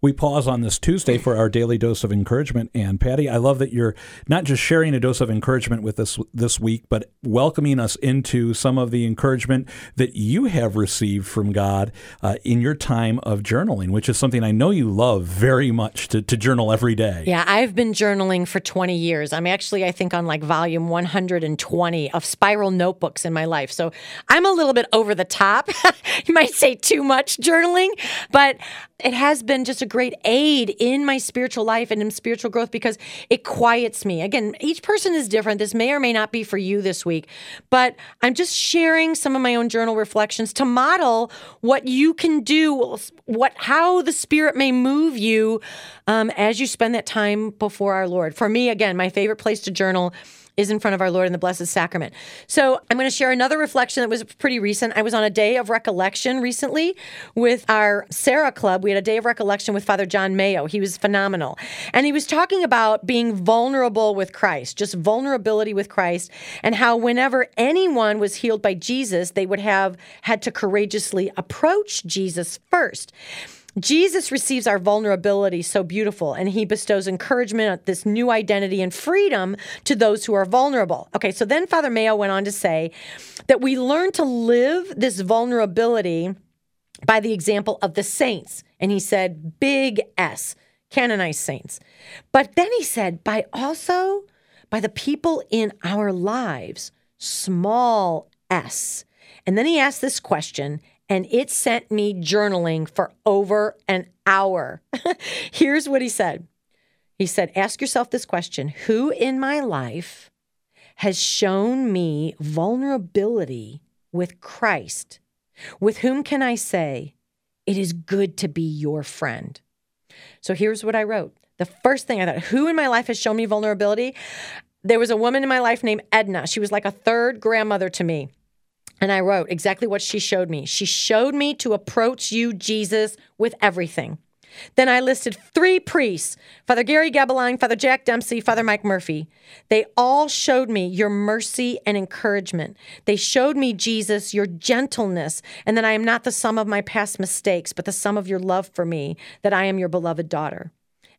We pause on this Tuesday for our daily dose of encouragement. And Patty, I love that you're not just sharing a dose of encouragement with us this week, but welcoming us into some of the encouragement that you have received from God uh, in your time of journaling, which is something I know you love very much to, to journal every day. Yeah, I've been journaling for 20 years. I'm actually, I think, on like volume 120 of spiral notebooks in my life. So I'm a little bit over the top. you might say too much journaling, but it has been just a great aid in my spiritual life and in spiritual growth because it quiets me. Again, each person is different. This may or may not be for you this week, but I'm just sharing some of my own journal reflections to model what you can do, what how the Spirit may move you um, as you spend that time before our Lord. For me, again, my favorite place to journal is in front of our Lord in the Blessed Sacrament. So I'm going to share another reflection that was pretty recent. I was on a day of recollection recently with our Serra Club. We had a day of recollection with Father John Mayo. He was phenomenal. And he was talking about being vulnerable with Christ, just vulnerability with Christ, and how whenever anyone was healed by Jesus, they would have had to courageously approach Jesus first. Jesus receives our vulnerability so beautiful and he bestows encouragement, this new identity and freedom to those who are vulnerable. Okay, so then Father Mayo went on to say that we learn to live this vulnerability by the example of the saints. And he said, big S, canonized saints. But then he said, by also by the people in our lives, small s. And then he asked this question and it sent me journaling for over an hour. Here's what he said He said, Ask yourself this question Who in my life has shown me vulnerability with Christ? With whom can I say, It is good to be your friend? So here's what I wrote. The first thing I thought, who in my life has shown me vulnerability? There was a woman in my life named Edna. She was like a third grandmother to me. And I wrote exactly what she showed me. She showed me to approach you, Jesus, with everything. Then I listed three priests Father Gary Gabelang, Father Jack Dempsey, Father Mike Murphy. They all showed me your mercy and encouragement. They showed me, Jesus, your gentleness, and that I am not the sum of my past mistakes, but the sum of your love for me, that I am your beloved daughter.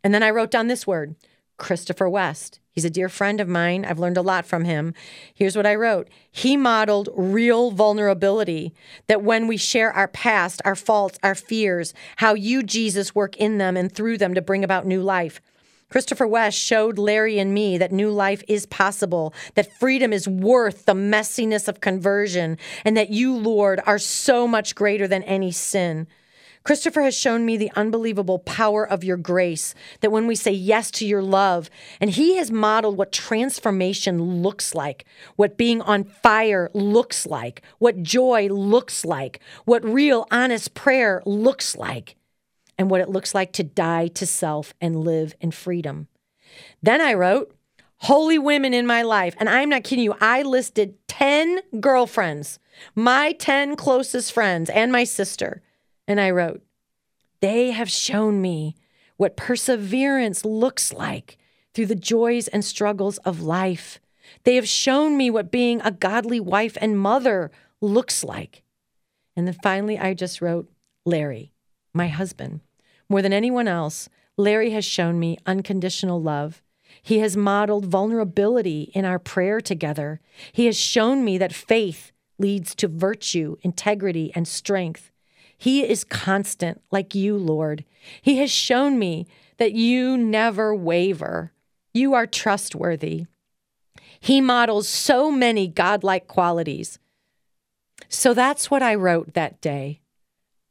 And then I wrote down this word Christopher West. He's a dear friend of mine. I've learned a lot from him. Here's what I wrote He modeled real vulnerability that when we share our past, our faults, our fears, how you, Jesus, work in them and through them to bring about new life. Christopher West showed Larry and me that new life is possible, that freedom is worth the messiness of conversion, and that you, Lord, are so much greater than any sin. Christopher has shown me the unbelievable power of your grace, that when we say yes to your love, and he has modeled what transformation looks like, what being on fire looks like, what joy looks like, what real, honest prayer looks like, and what it looks like to die to self and live in freedom. Then I wrote, Holy women in my life. And I'm not kidding you. I listed 10 girlfriends, my 10 closest friends, and my sister and I wrote, They have shown me what perseverance looks like through the joys and struggles of life. They have shown me what being a godly wife and mother looks like. And then finally, I just wrote, Larry, my husband. More than anyone else, Larry has shown me unconditional love. He has modeled vulnerability in our prayer together. He has shown me that faith leads to virtue, integrity, and strength. He is constant, like you, Lord. He has shown me that you never waver. You are trustworthy. He models so many godlike qualities. So that's what I wrote that day.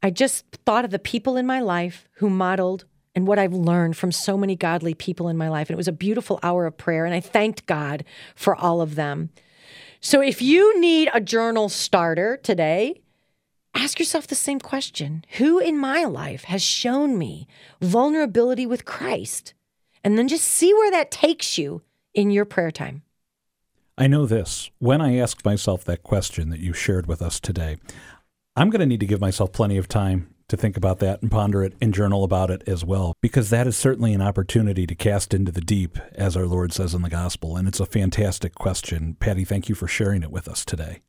I just thought of the people in my life who modeled and what I've learned from so many godly people in my life. And it was a beautiful hour of prayer. And I thanked God for all of them. So if you need a journal starter today, ask yourself the same question Who in my life has shown me vulnerability with Christ? And then just see where that takes you in your prayer time. I know this. When I asked myself that question that you shared with us today, I'm going to need to give myself plenty of time to think about that and ponder it and journal about it as well, because that is certainly an opportunity to cast into the deep, as our Lord says in the gospel. And it's a fantastic question. Patty, thank you for sharing it with us today.